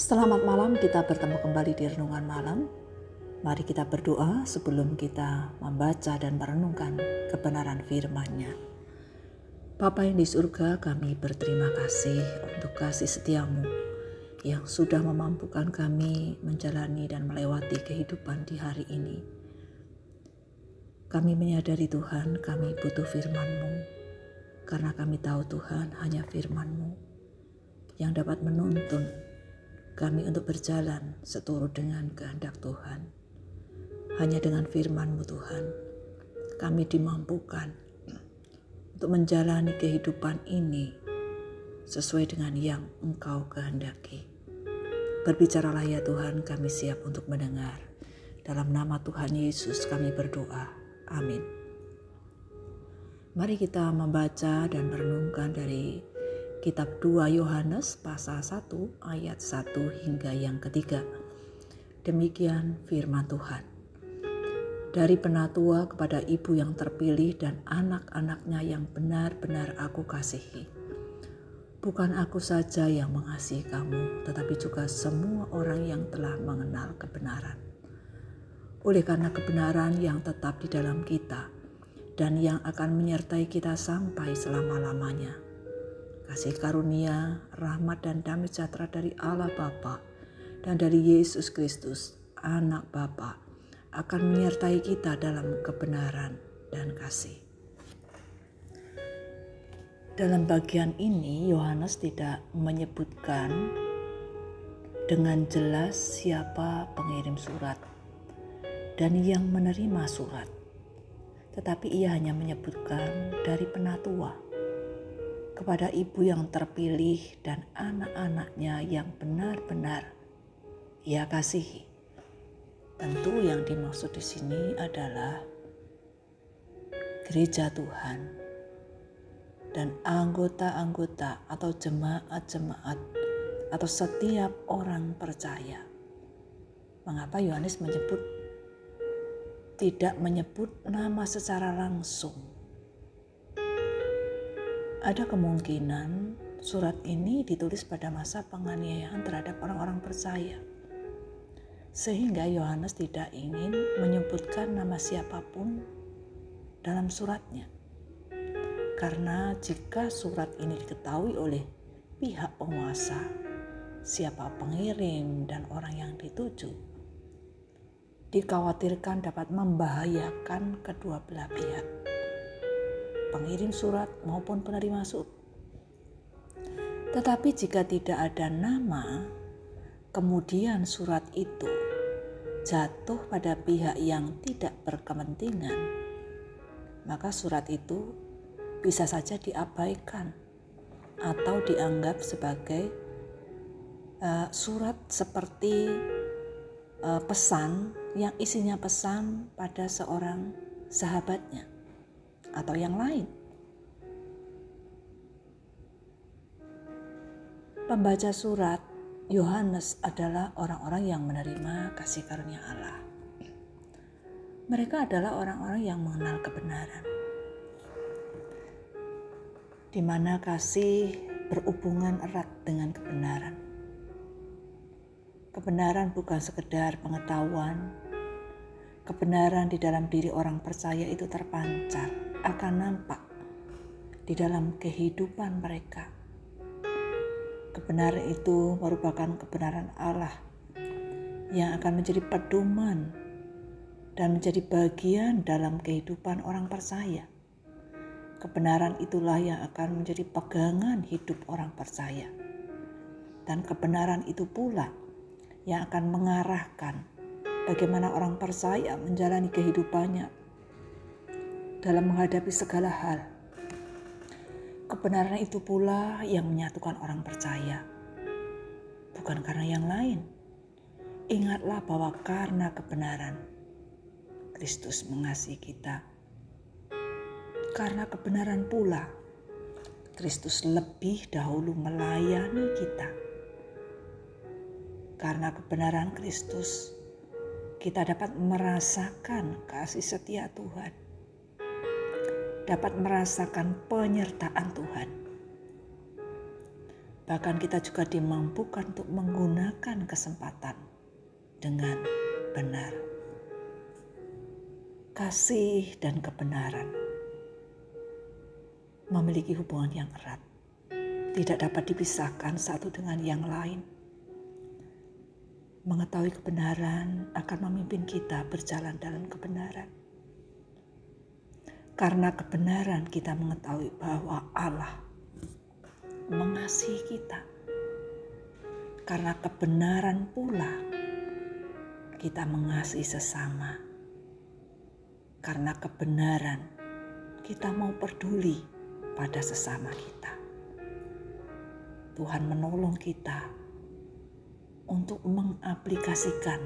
Selamat malam, kita bertemu kembali di Renungan Malam. Mari kita berdoa sebelum kita membaca dan merenungkan kebenaran firman-Nya. Bapa yang di surga, kami berterima kasih untuk kasih setiamu yang sudah memampukan kami menjalani dan melewati kehidupan di hari ini. Kami menyadari Tuhan, kami butuh firman-Mu, karena kami tahu Tuhan hanya firman-Mu yang dapat menuntun kami untuk berjalan seturut dengan kehendak Tuhan. Hanya dengan firman-Mu Tuhan, kami dimampukan untuk menjalani kehidupan ini sesuai dengan yang Engkau kehendaki. Berbicaralah ya Tuhan, kami siap untuk mendengar. Dalam nama Tuhan Yesus kami berdoa. Amin. Mari kita membaca dan merenungkan dari Kitab 2 Yohanes pasal 1 ayat 1 hingga yang ketiga. Demikian firman Tuhan. Dari penatua kepada ibu yang terpilih dan anak-anaknya yang benar-benar aku kasihi. Bukan aku saja yang mengasihi kamu, tetapi juga semua orang yang telah mengenal kebenaran. Oleh karena kebenaran yang tetap di dalam kita dan yang akan menyertai kita sampai selama-lamanya kasih karunia, rahmat dan damai sejahtera dari Allah Bapa dan dari Yesus Kristus, anak Bapa, akan menyertai kita dalam kebenaran dan kasih. Dalam bagian ini Yohanes tidak menyebutkan dengan jelas siapa pengirim surat dan yang menerima surat. Tetapi ia hanya menyebutkan dari penatua kepada ibu yang terpilih dan anak-anaknya yang benar-benar ia kasihi. Tentu yang dimaksud di sini adalah gereja Tuhan dan anggota-anggota atau jemaat-jemaat atau setiap orang percaya. Mengapa Yohanes menyebut tidak menyebut nama secara langsung? Ada kemungkinan surat ini ditulis pada masa penganiayaan terhadap orang-orang percaya. Sehingga Yohanes tidak ingin menyebutkan nama siapa pun dalam suratnya. Karena jika surat ini diketahui oleh pihak penguasa, siapa pengirim dan orang yang dituju, dikhawatirkan dapat membahayakan kedua belah pihak pengirim surat maupun penerima surat. Tetapi jika tidak ada nama, kemudian surat itu jatuh pada pihak yang tidak berkepentingan, maka surat itu bisa saja diabaikan atau dianggap sebagai uh, surat seperti uh, pesan yang isinya pesan pada seorang sahabatnya atau yang lain. Pembaca surat Yohanes adalah orang-orang yang menerima kasih karunia Allah. Mereka adalah orang-orang yang mengenal kebenaran, di mana kasih berhubungan erat dengan kebenaran. Kebenaran bukan sekedar pengetahuan, kebenaran di dalam diri orang percaya itu terpancar akan nampak di dalam kehidupan mereka. Kebenaran itu merupakan kebenaran Allah yang akan menjadi pedoman dan menjadi bagian dalam kehidupan orang percaya. Kebenaran itulah yang akan menjadi pegangan hidup orang percaya. Dan kebenaran itu pula yang akan mengarahkan bagaimana orang percaya menjalani kehidupannya dalam menghadapi segala hal. Kebenaran itu pula yang menyatukan orang percaya, bukan karena yang lain. Ingatlah bahwa karena kebenaran, Kristus mengasihi kita. Karena kebenaran pula, Kristus lebih dahulu melayani kita. Karena kebenaran Kristus, kita dapat merasakan kasih setia Tuhan dapat merasakan penyertaan Tuhan. Bahkan kita juga dimampukan untuk menggunakan kesempatan dengan benar. Kasih dan kebenaran memiliki hubungan yang erat. Tidak dapat dipisahkan satu dengan yang lain. Mengetahui kebenaran akan memimpin kita berjalan dalam kebenaran. Karena kebenaran kita mengetahui bahwa Allah mengasihi kita. Karena kebenaran pula kita mengasihi sesama. Karena kebenaran kita mau peduli pada sesama kita. Tuhan menolong kita untuk mengaplikasikan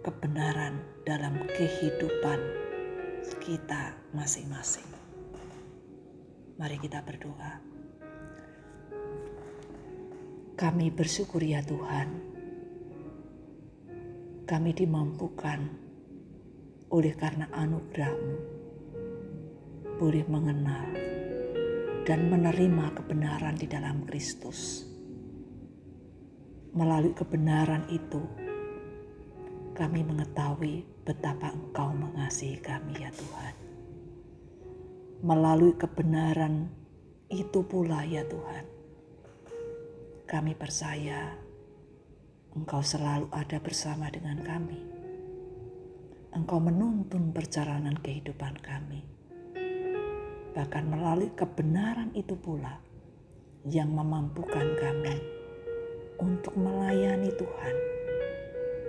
kebenaran dalam kehidupan kita masing-masing. Mari kita berdoa. Kami bersyukur ya Tuhan, kami dimampukan oleh karena anugerah-Mu boleh mengenal dan menerima kebenaran di dalam Kristus. Melalui kebenaran itu, kami mengetahui betapa Engkau mengasihi kami, ya Tuhan. Melalui kebenaran itu pula, ya Tuhan, kami percaya Engkau selalu ada bersama dengan kami. Engkau menuntun perjalanan kehidupan kami. Bahkan melalui kebenaran itu pula yang memampukan kami untuk melayani Tuhan,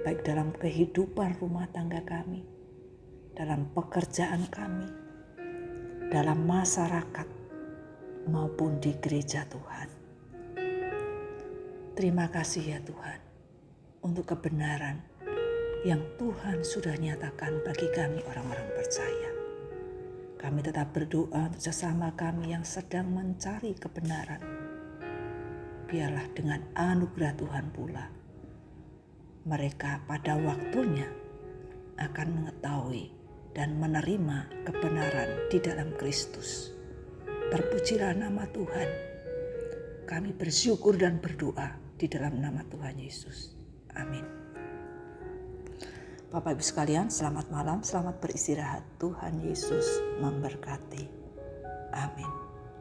baik dalam kehidupan rumah tangga kami, dalam pekerjaan kami, dalam masyarakat, maupun di gereja Tuhan. Terima kasih ya Tuhan untuk kebenaran yang Tuhan sudah nyatakan bagi kami orang-orang percaya. Kami tetap berdoa untuk sesama kami yang sedang mencari kebenaran. Biarlah dengan anugerah Tuhan pula, mereka pada waktunya akan mengetahui dan menerima kebenaran di dalam Kristus. Terpujilah nama Tuhan kami bersyukur dan berdoa di dalam nama Tuhan Yesus. Amin. Bapak Ibu sekalian, selamat malam, selamat beristirahat. Tuhan Yesus memberkati. Amin.